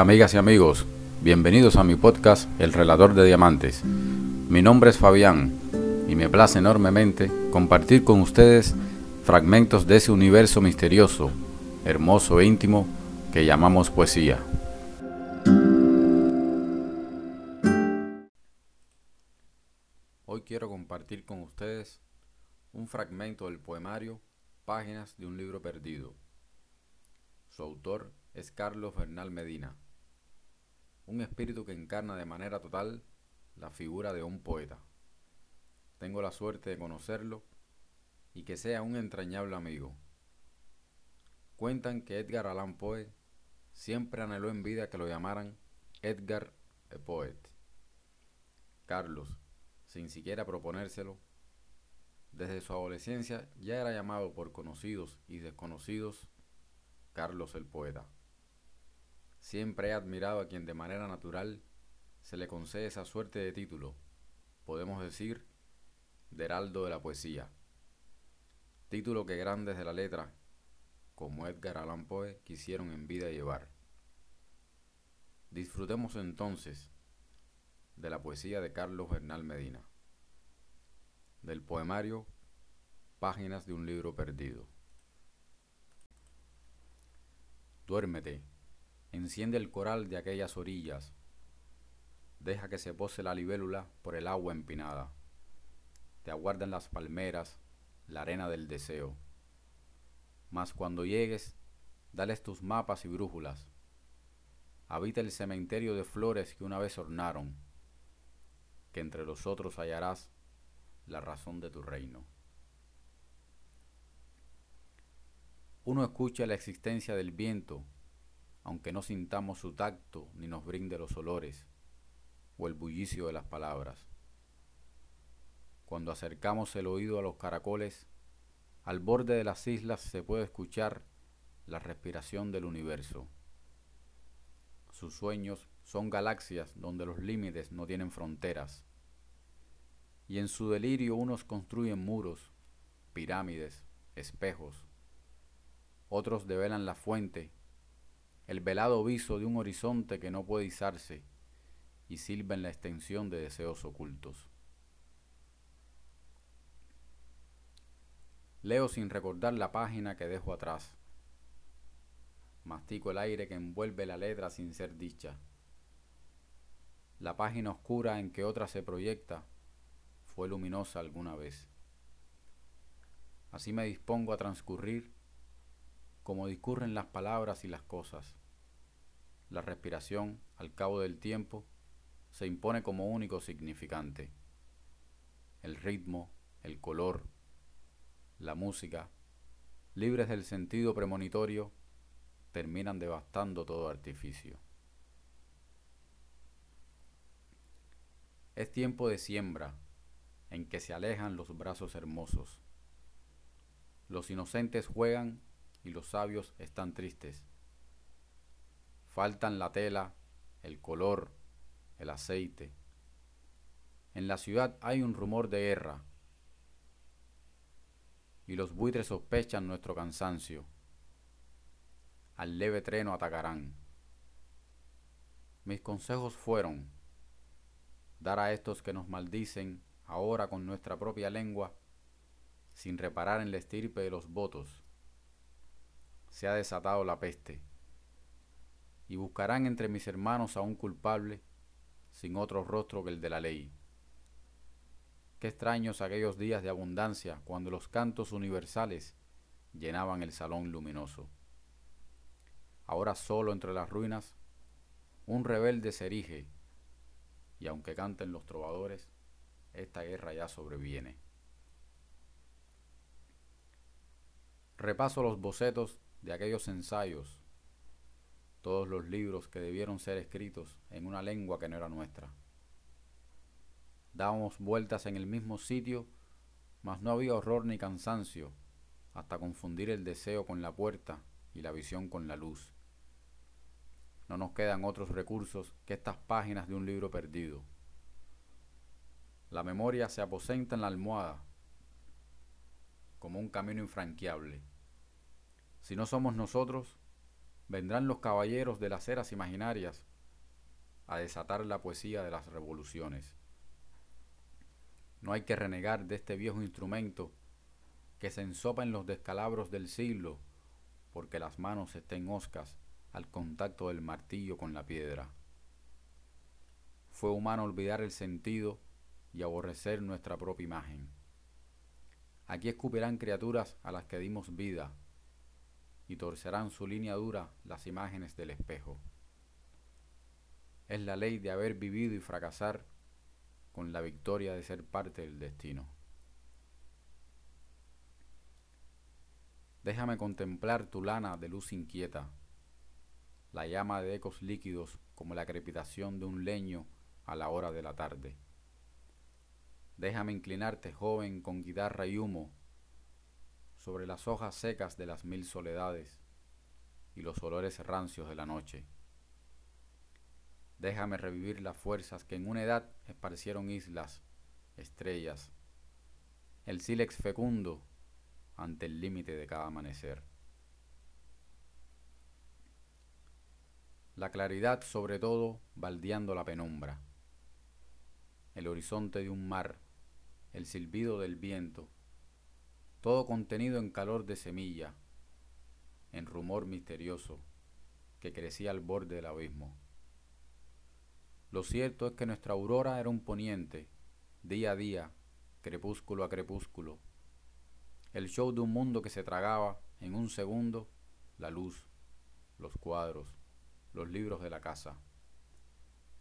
Amigas y amigos, bienvenidos a mi podcast El Relator de Diamantes. Mi nombre es Fabián y me place enormemente compartir con ustedes fragmentos de ese universo misterioso, hermoso e íntimo que llamamos poesía. Hoy quiero compartir con ustedes un fragmento del poemario Páginas de un libro perdido. Su autor es Carlos Bernal Medina, un espíritu que encarna de manera total la figura de un poeta. Tengo la suerte de conocerlo y que sea un entrañable amigo. Cuentan que Edgar Allan Poe siempre anheló en vida que lo llamaran Edgar the Poet. Carlos, sin siquiera proponérselo, desde su adolescencia ya era llamado por conocidos y desconocidos Carlos el Poeta. Siempre he admirado a quien de manera natural se le concede esa suerte de título, podemos decir, de heraldo de la poesía. Título que grandes de la letra, como Edgar Allan Poe, quisieron en vida llevar. Disfrutemos entonces de la poesía de Carlos Bernal Medina, del poemario Páginas de un libro perdido. Duérmete, enciende el coral de aquellas orillas, deja que se pose la libélula por el agua empinada, te aguardan las palmeras, la arena del deseo. Mas cuando llegues, dales tus mapas y brújulas. Habita el cementerio de flores que una vez ornaron, que entre los otros hallarás la razón de tu reino. Uno escucha la existencia del viento, aunque no sintamos su tacto ni nos brinde los olores o el bullicio de las palabras. Cuando acercamos el oído a los caracoles, al borde de las islas se puede escuchar la respiración del universo. Sus sueños son galaxias donde los límites no tienen fronteras. Y en su delirio unos construyen muros, pirámides, espejos. Otros develan la fuente, el velado viso de un horizonte que no puede izarse y silba en la extensión de deseos ocultos. Leo sin recordar la página que dejo atrás. Mastico el aire que envuelve la letra sin ser dicha. La página oscura en que otra se proyecta fue luminosa alguna vez. Así me dispongo a transcurrir como discurren las palabras y las cosas. La respiración, al cabo del tiempo, se impone como único significante. El ritmo, el color, la música, libres del sentido premonitorio, terminan devastando todo artificio. Es tiempo de siembra, en que se alejan los brazos hermosos. Los inocentes juegan y los sabios están tristes. Faltan la tela, el color, el aceite. En la ciudad hay un rumor de guerra, y los buitres sospechan nuestro cansancio. Al leve treno atacarán. Mis consejos fueron dar a estos que nos maldicen ahora con nuestra propia lengua, sin reparar en la estirpe de los votos. Se ha desatado la peste, y buscarán entre mis hermanos a un culpable sin otro rostro que el de la ley. Qué extraños aquellos días de abundancia cuando los cantos universales llenaban el salón luminoso. Ahora solo entre las ruinas un rebelde se erige y aunque canten los trovadores, esta guerra ya sobreviene. Repaso los bocetos de aquellos ensayos, todos los libros que debieron ser escritos en una lengua que no era nuestra. Dábamos vueltas en el mismo sitio, mas no había horror ni cansancio, hasta confundir el deseo con la puerta y la visión con la luz. No nos quedan otros recursos que estas páginas de un libro perdido. La memoria se aposenta en la almohada como un camino infranqueable. Si no somos nosotros, vendrán los caballeros de las eras imaginarias a desatar la poesía de las revoluciones. No hay que renegar de este viejo instrumento que se ensopa en los descalabros del siglo porque las manos estén hoscas al contacto del martillo con la piedra. Fue humano olvidar el sentido y aborrecer nuestra propia imagen. Aquí escupirán criaturas a las que dimos vida y torcerán su línea dura las imágenes del espejo. Es la ley de haber vivido y fracasar con la victoria de ser parte del destino. Déjame contemplar tu lana de luz inquieta, la llama de ecos líquidos como la crepitación de un leño a la hora de la tarde. Déjame inclinarte, joven, con guitarra y humo, sobre las hojas secas de las mil soledades y los olores rancios de la noche. Déjame revivir las fuerzas que en una edad esparcieron islas, estrellas, el sílex fecundo ante el límite de cada amanecer. La claridad sobre todo baldeando la penumbra, el horizonte de un mar, el silbido del viento, todo contenido en calor de semilla, en rumor misterioso que crecía al borde del abismo. Lo cierto es que nuestra aurora era un poniente, día a día, crepúsculo a crepúsculo, el show de un mundo que se tragaba en un segundo la luz, los cuadros, los libros de la casa.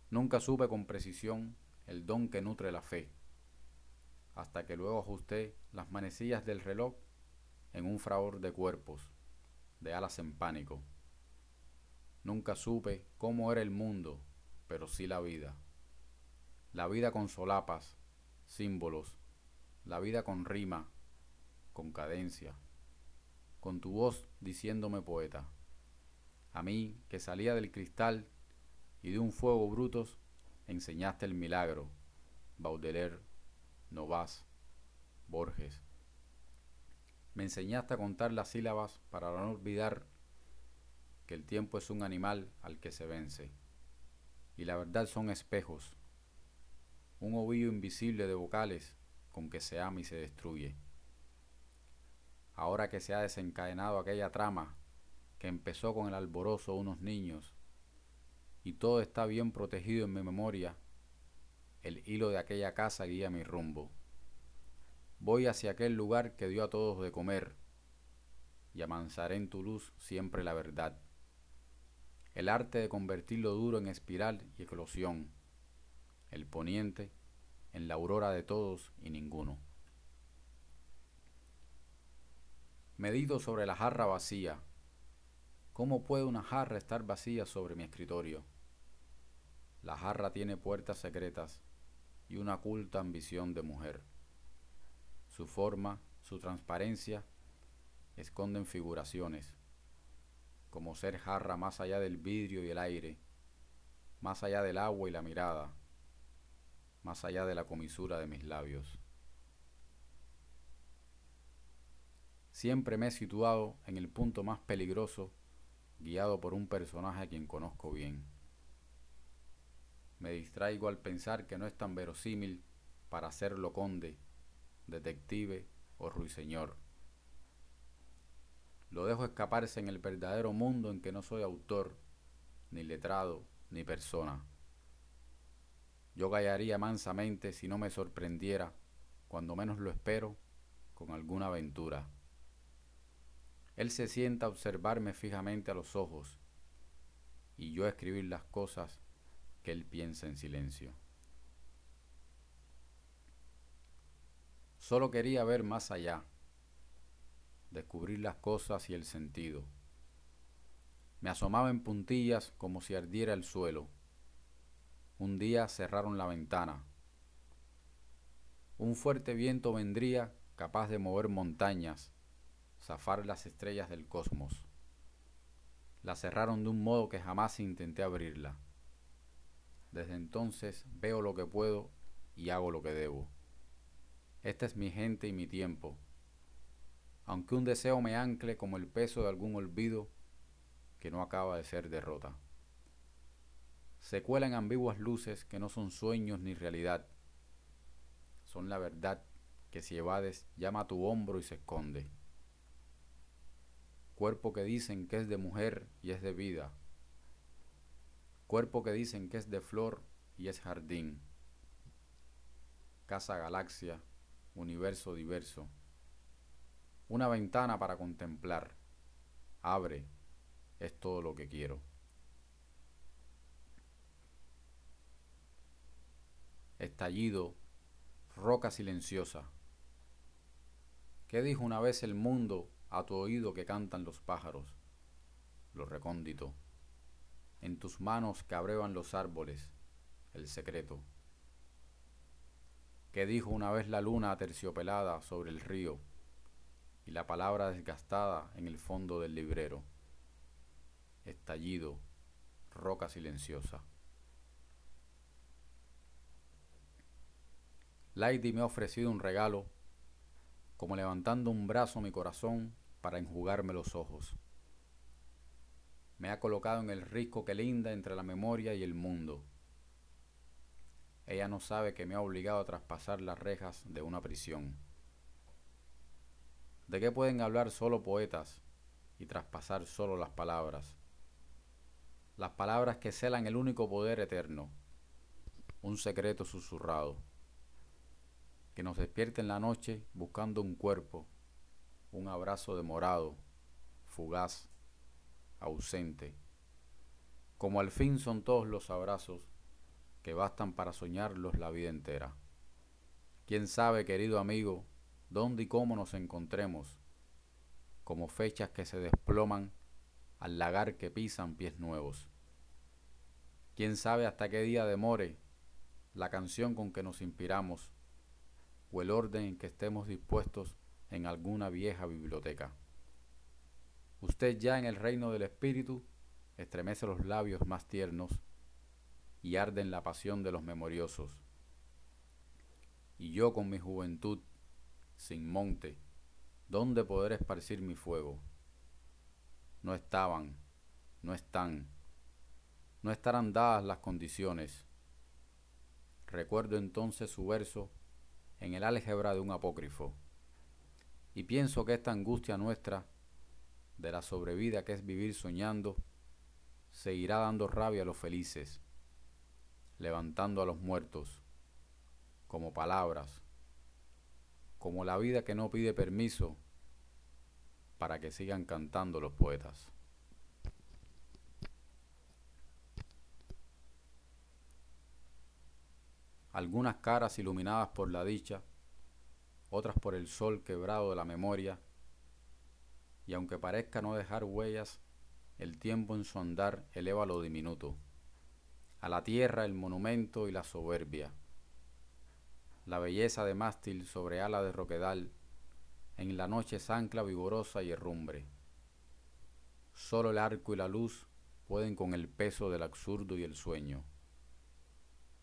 Nunca supe con precisión el don que nutre la fe, hasta que luego ajusté las manecillas del reloj en un fragor de cuerpos, de alas en pánico. Nunca supe cómo era el mundo, pero sí la vida. La vida con solapas, símbolos, la vida con rima, con cadencia, con tu voz diciéndome poeta. A mí, que salía del cristal y de un fuego brutos, enseñaste el milagro, Baudelaire, Novas, Borges. Me enseñaste a contar las sílabas para no olvidar que el tiempo es un animal al que se vence, y la verdad son espejos, un ovillo invisible de vocales con que se ama y se destruye. Ahora que se ha desencadenado aquella trama que empezó con el alborozo de unos niños y todo está bien protegido en mi memoria, el hilo de aquella casa guía mi rumbo. Voy hacia aquel lugar que dio a todos de comer y amansaré en tu luz siempre la verdad. El arte de convertir lo duro en espiral y eclosión, el poniente en la aurora de todos y ninguno. Medido sobre la jarra vacía. ¿Cómo puede una jarra estar vacía sobre mi escritorio? La jarra tiene puertas secretas y una oculta ambición de mujer. Su forma, su transparencia, esconden figuraciones, como ser jarra más allá del vidrio y el aire, más allá del agua y la mirada, más allá de la comisura de mis labios. Siempre me he situado en el punto más peligroso, guiado por un personaje a quien conozco bien. Me distraigo al pensar que no es tan verosímil para serlo conde, detective o ruiseñor. Lo dejo escaparse en el verdadero mundo en que no soy autor, ni letrado, ni persona. Yo callaría mansamente si no me sorprendiera, cuando menos lo espero, con alguna aventura. Él se sienta a observarme fijamente a los ojos y yo a escribir las cosas él piensa en silencio. Solo quería ver más allá, descubrir las cosas y el sentido. Me asomaba en puntillas como si ardiera el suelo. Un día cerraron la ventana. Un fuerte viento vendría capaz de mover montañas zafar las estrellas del cosmos. La cerraron de un modo que jamás intenté abrirla. Desde entonces veo lo que puedo y hago lo que debo. Esta es mi gente y mi tiempo. Aunque un deseo me ancle como el peso de algún olvido, que no acaba de ser derrota. Se cuelan ambiguas luces que no son sueños ni realidad. Son la verdad que si evades llama a tu hombro y se esconde. Cuerpo que dicen que es de mujer y es de vida. Cuerpo que dicen que es de flor y es jardín. Casa galaxia, universo diverso. Una ventana para contemplar. Abre, es todo lo que quiero. Estallido, roca silenciosa. ¿Qué dijo una vez el mundo a tu oído que cantan los pájaros? Lo recóndito. En tus manos que abrevan los árboles, el secreto. ¿Qué dijo una vez la luna aterciopelada sobre el río y la palabra desgastada en el fondo del librero? Estallido, roca silenciosa. Lady me ha ofrecido un regalo, como levantando un brazo mi corazón para enjugarme los ojos. Me ha colocado en el risco que linda entre la memoria y el mundo. Ella no sabe que me ha obligado a traspasar las rejas de una prisión. ¿De qué pueden hablar solo poetas y traspasar solo las palabras? Las palabras que celan el único poder eterno, un secreto susurrado que nos despierte en la noche buscando un cuerpo, un abrazo demorado, fugaz, ausente, como al fin son todos los abrazos que bastan para soñarlos la vida entera. ¿Quién sabe, querido amigo, dónde y cómo nos encontremos, como fechas que se desploman al lagar que pisan pies nuevos? ¿Quién sabe hasta qué día demore la canción con que nos inspiramos o el orden en que estemos dispuestos en alguna vieja biblioteca. Usted ya en el reino del Espíritu estremece los labios más tiernos y arde en la pasión de los memoriosos. Y yo con mi juventud, sin monte, ¿dónde poder esparcir mi fuego? No estaban, no están, no estarán dadas las condiciones. Recuerdo entonces su verso en el álgebra de un apócrifo. Y pienso que esta angustia nuestra, de la sobrevida que es vivir soñando, seguirá dando rabia a los felices, levantando a los muertos, como palabras, como la vida que no pide permiso para que sigan cantando los poetas. algunas caras iluminadas por la dicha, otras por el sol quebrado de la memoria, y aunque parezca no dejar huellas, el tiempo en su andar eleva lo diminuto, a la tierra el monumento y la soberbia, la belleza de mástil sobre ala de roquedal, en la noche es ancla vigorosa y herrumbre. Solo el arco y la luz pueden con el peso del absurdo y el sueño,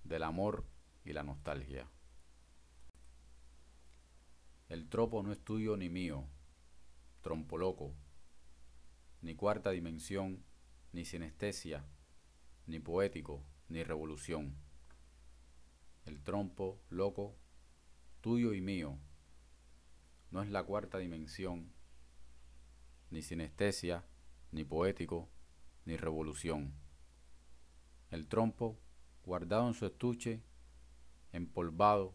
del amor y la nostalgia. El tropo no es tuyo ni mío, trompo loco, ni cuarta dimensión, ni sinestesia, ni poético, ni revolución. El trompo loco, tuyo y mío, no es la cuarta dimensión, ni sinestesia, ni poético, ni revolución. El trompo, guardado en su estuche, empolvado,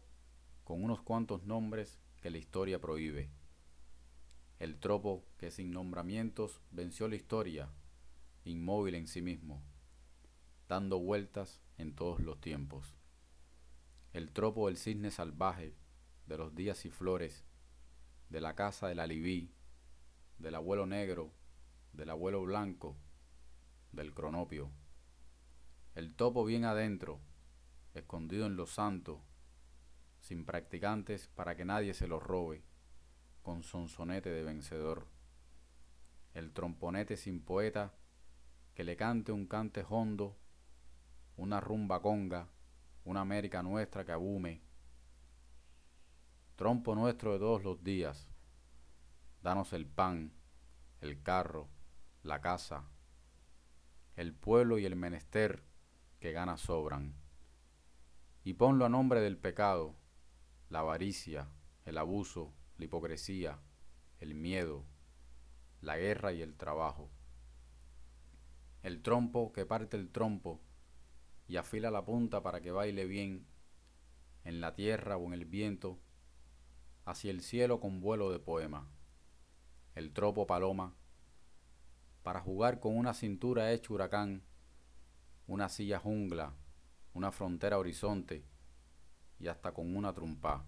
con unos cuantos nombres que la historia prohíbe. El tropo que sin nombramientos venció la historia, inmóvil en sí mismo, dando vueltas en todos los tiempos. El tropo del cisne salvaje, de los días y flores, de la casa del alibí, del abuelo negro, del abuelo blanco, del cronopio. El topo bien adentro, escondido en lo santo, sin practicantes para que nadie se lo robe, con sonsonete de vencedor. El tromponete sin poeta, que le cante un cante hondo, una rumba conga, una América nuestra que abume. Trompo nuestro de todos los días, danos el pan, el carro, la casa, el pueblo y el menester que ganas sobran. Y ponlo a nombre del pecado, la avaricia, el abuso, la hipocresía, el miedo, la guerra y el trabajo. El trompo que parte el trompo y afila la punta para que baile bien en la tierra o en el viento, hacia el cielo con vuelo de poema. El tropo paloma, para jugar con una cintura hecha huracán, una silla jungla, una frontera horizonte y hasta con una trompa.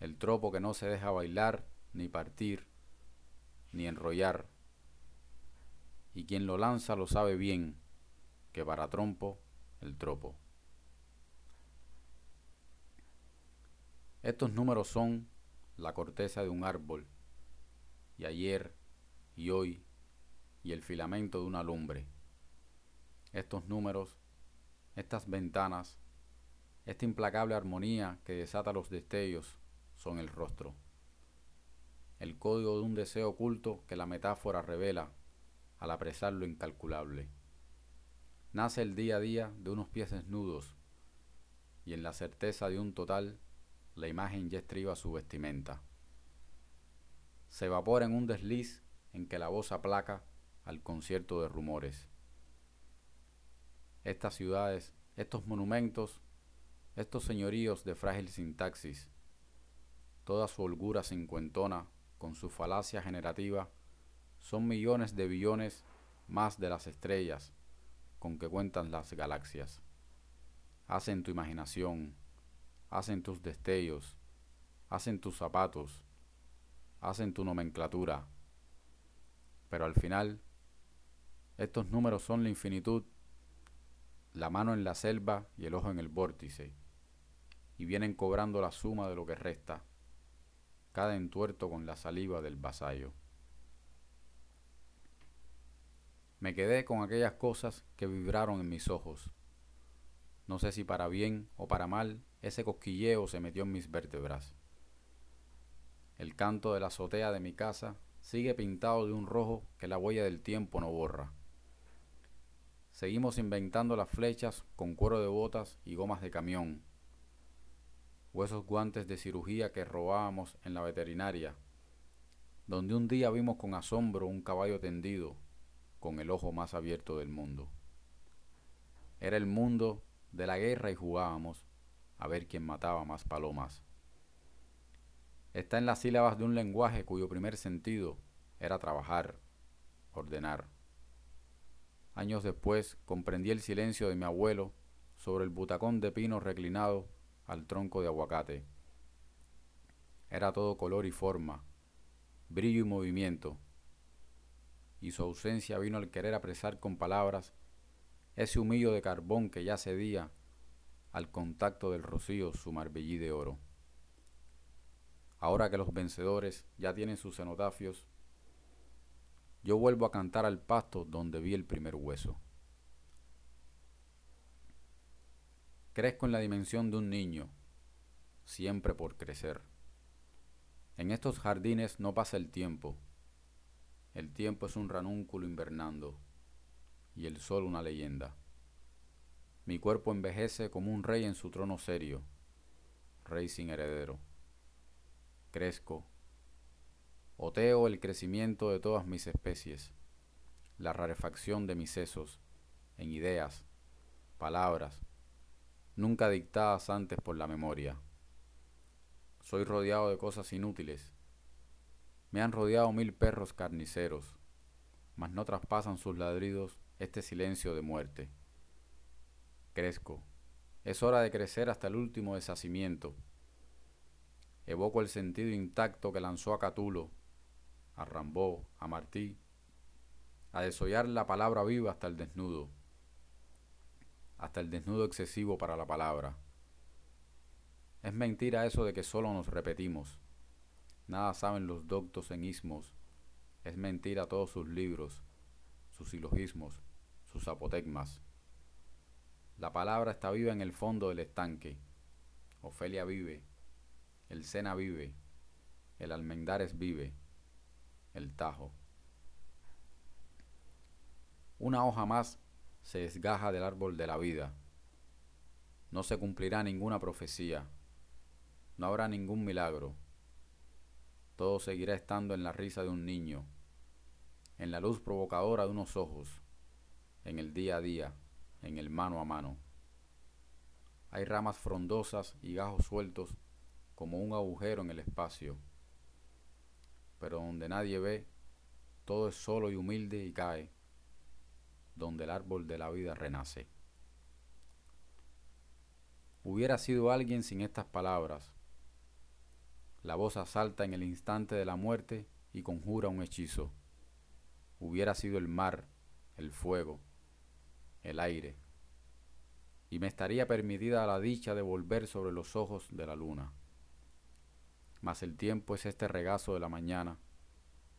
El tropo que no se deja bailar, ni partir, ni enrollar. Y quien lo lanza lo sabe bien, que para trompo el tropo. Estos números son la corteza de un árbol, y ayer y hoy, y el filamento de una lumbre. Estos números, estas ventanas, esta implacable armonía que desata los destellos son el rostro. El código de un deseo oculto que la metáfora revela al apresar lo incalculable. Nace el día a día de unos pies desnudos y en la certeza de un total la imagen ya estriba su vestimenta. Se evapora en un desliz en que la voz aplaca al concierto de rumores. Estas ciudades, estos monumentos, estos señoríos de frágil sintaxis, toda su holgura cincuentona con su falacia generativa, son millones de billones más de las estrellas con que cuentan las galaxias. Hacen tu imaginación, hacen tus destellos, hacen tus zapatos, hacen tu nomenclatura. Pero al final, estos números son la infinitud, la mano en la selva y el ojo en el vórtice, y vienen cobrando la suma de lo que resta, cada entuerto con la saliva del vasallo. Me quedé con aquellas cosas que vibraron en mis ojos. No sé si para bien o para mal ese cosquilleo se metió en mis vértebras. El canto de la azotea de mi casa sigue pintado de un rojo que la huella del tiempo no borra. Seguimos inventando las flechas con cuero de botas y gomas de camión, o esos guantes de cirugía que robábamos en la veterinaria, donde un día vimos con asombro un caballo tendido, con el ojo más abierto del mundo. Era el mundo de la guerra y jugábamos a ver quién mataba más palomas. Está en las sílabas de un lenguaje cuyo primer sentido era trabajar, ordenar. Años después comprendí el silencio de mi abuelo sobre el butacón de pino reclinado al tronco de aguacate. Era todo color y forma, brillo y movimiento, y su ausencia vino al querer apresar con palabras ese humillo de carbón que ya cedía al contacto del rocío su marbellí de oro. Ahora que los vencedores ya tienen sus cenotafios, yo vuelvo a cantar al pasto donde vi el primer hueso. Crezco en la dimensión de un niño, siempre por crecer. En estos jardines no pasa el tiempo. El tiempo es un ranúnculo invernando y el sol una leyenda. Mi cuerpo envejece como un rey en su trono serio, rey sin heredero. Crezco. Oteo el crecimiento de todas mis especies, la rarefacción de mis sesos, en ideas, palabras, nunca dictadas antes por la memoria. Soy rodeado de cosas inútiles. Me han rodeado mil perros carniceros, mas no traspasan sus ladridos este silencio de muerte crezco. Es hora de crecer hasta el último deshacimiento. Evoco el sentido intacto que lanzó a Catulo, a Rambó, a Martí, a desollar la palabra viva hasta el desnudo, hasta el desnudo excesivo para la palabra. Es mentira eso de que solo nos repetimos. Nada saben los doctos en ismos. Es mentira todos sus libros, sus silogismos, sus apotegmas. La palabra está viva en el fondo del estanque. Ofelia vive. El Sena vive. El Almendares vive. El Tajo. Una hoja más se desgaja del árbol de la vida. No se cumplirá ninguna profecía. No habrá ningún milagro. Todo seguirá estando en la risa de un niño, en la luz provocadora de unos ojos, en el día a día, en el mano a mano. Hay ramas frondosas y gajos sueltos como un agujero en el espacio. Pero donde nadie ve, todo es solo y humilde y cae, donde el árbol de la vida renace. Hubiera sido alguien sin estas palabras. La voz asalta en el instante de la muerte y conjura un hechizo. Hubiera sido el mar, el fuego, el aire, y me estaría permitida la dicha de volver sobre los ojos de la luna. Mas el tiempo es este regazo de la mañana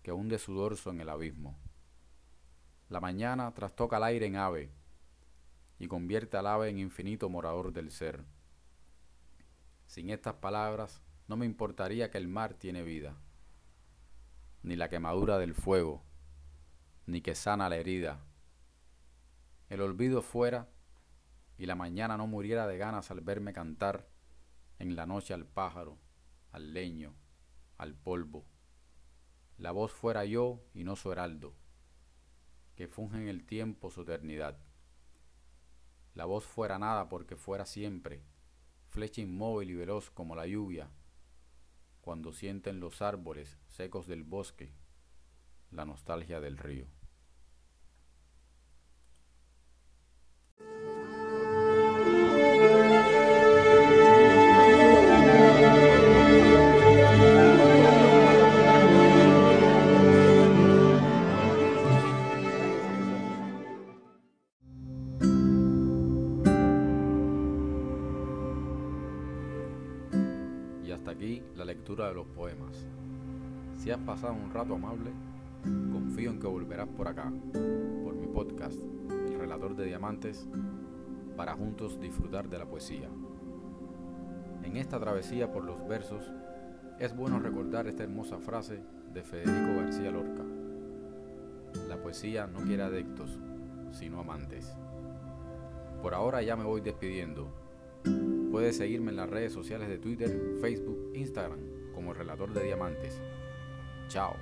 que hunde su dorso en el abismo. La mañana trastoca el aire en ave y convierte al ave en infinito morador del ser. Sin estas palabras no me importaría que el mar tiene vida, ni la quemadura del fuego, ni que sana la herida. El olvido fuera y la mañana no muriera de ganas al verme cantar en la noche al pájaro, al leño, al polvo. La voz fuera yo y no su heraldo, que funge en el tiempo su eternidad. La voz fuera nada porque fuera siempre, flecha inmóvil y veloz como la lluvia, cuando sienten los árboles secos del bosque la nostalgia del río. La lectura de los poemas. Si has pasado un rato amable, confío en que volverás por acá, por mi podcast, El Relator de Diamantes, para juntos disfrutar de la poesía. En esta travesía por los versos, es bueno recordar esta hermosa frase de Federico García Lorca. La poesía no quiere adeptos, sino amantes. Por ahora ya me voy despidiendo. Puedes seguirme en las redes sociales de Twitter, Facebook, Instagram como el relator de diamantes. Chao.